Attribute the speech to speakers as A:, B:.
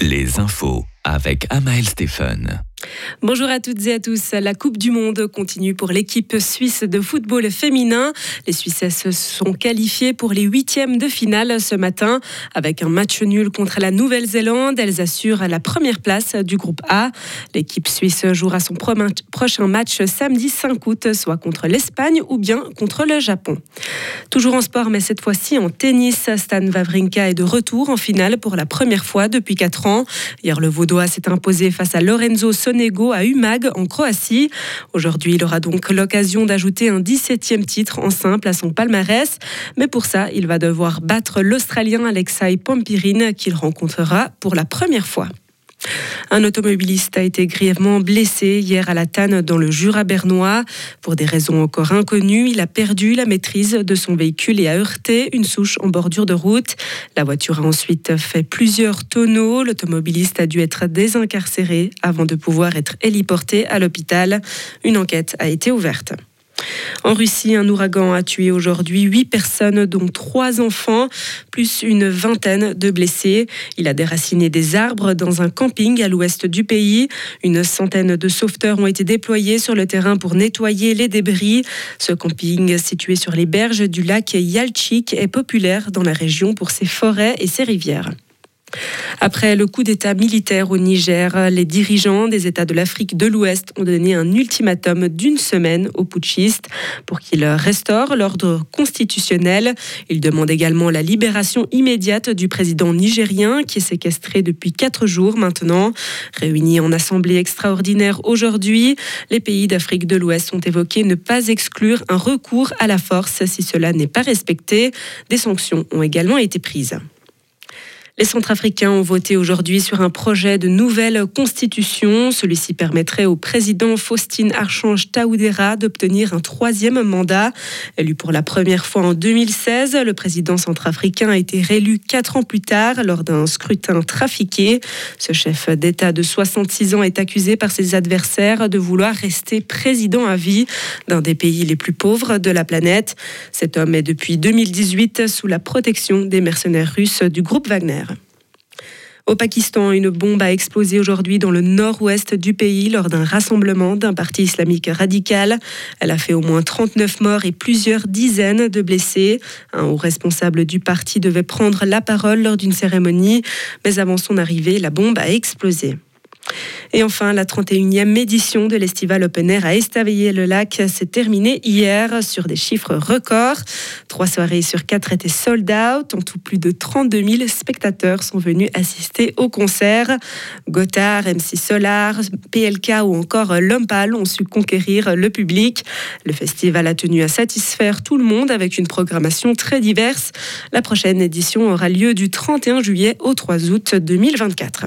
A: les infos avec Amael Stephen.
B: Bonjour à toutes et à tous. La Coupe du Monde continue pour l'équipe suisse de football féminin. Les Suissesses se sont qualifiées pour les huitièmes de finale ce matin. Avec un match nul contre la Nouvelle-Zélande, elles assurent la première place du groupe A. L'équipe suisse jouera son prochain match samedi 5 août, soit contre l'Espagne ou bien contre le Japon. Toujours en sport, mais cette fois-ci en tennis, Stan Wawrinka est de retour en finale pour la première fois depuis 4 ans. Hier, le Vaudois s'est imposé face à Lorenzo À Umag en Croatie. Aujourd'hui, il aura donc l'occasion d'ajouter un 17e titre en simple à son palmarès. Mais pour ça, il va devoir battre l'Australien Alexei Pompirin qu'il rencontrera pour la première fois. Un automobiliste a été grièvement blessé hier à la Tanne dans le Jura bernois. Pour des raisons encore inconnues, il a perdu la maîtrise de son véhicule et a heurté une souche en bordure de route. La voiture a ensuite fait plusieurs tonneaux. L'automobiliste a dû être désincarcéré avant de pouvoir être héliporté à l'hôpital. Une enquête a été ouverte. En Russie, un ouragan a tué aujourd'hui huit personnes, dont trois enfants, plus une vingtaine de blessés. Il a déraciné des arbres dans un camping à l'ouest du pays. Une centaine de sauveteurs ont été déployés sur le terrain pour nettoyer les débris. Ce camping, situé sur les berges du lac Yalchik, est populaire dans la région pour ses forêts et ses rivières. Après le coup d'État militaire au Niger, les dirigeants des États de l'Afrique de l'Ouest ont donné un ultimatum d'une semaine aux putschistes pour qu'ils restaurent l'ordre constitutionnel. Ils demandent également la libération immédiate du président nigérien qui est séquestré depuis quatre jours maintenant. Réunis en assemblée extraordinaire aujourd'hui, les pays d'Afrique de l'Ouest ont évoqué ne pas exclure un recours à la force si cela n'est pas respecté. Des sanctions ont également été prises. Les Centrafricains ont voté aujourd'hui sur un projet de nouvelle constitution. Celui-ci permettrait au président Faustine Archange Taoudera d'obtenir un troisième mandat. Élu pour la première fois en 2016, le président centrafricain a été réélu quatre ans plus tard lors d'un scrutin trafiqué. Ce chef d'État de 66 ans est accusé par ses adversaires de vouloir rester président à vie d'un des pays les plus pauvres de la planète. Cet homme est depuis 2018 sous la protection des mercenaires russes du groupe Wagner. Au Pakistan, une bombe a explosé aujourd'hui dans le nord-ouest du pays lors d'un rassemblement d'un parti islamique radical. Elle a fait au moins 39 morts et plusieurs dizaines de blessés. Un haut responsable du parti devait prendre la parole lors d'une cérémonie, mais avant son arrivée, la bombe a explosé. Et enfin, la 31e édition de l'Estival Open Air à Estavayer-le-Lac s'est terminée hier sur des chiffres records. Trois soirées sur quatre étaient sold out. En tout, plus de 32 000 spectateurs sont venus assister au concert. Gotthard, MC Solar, PLK ou encore Lompal ont su conquérir le public. Le festival a tenu à satisfaire tout le monde avec une programmation très diverse. La prochaine édition aura lieu du 31 juillet au 3 août 2024.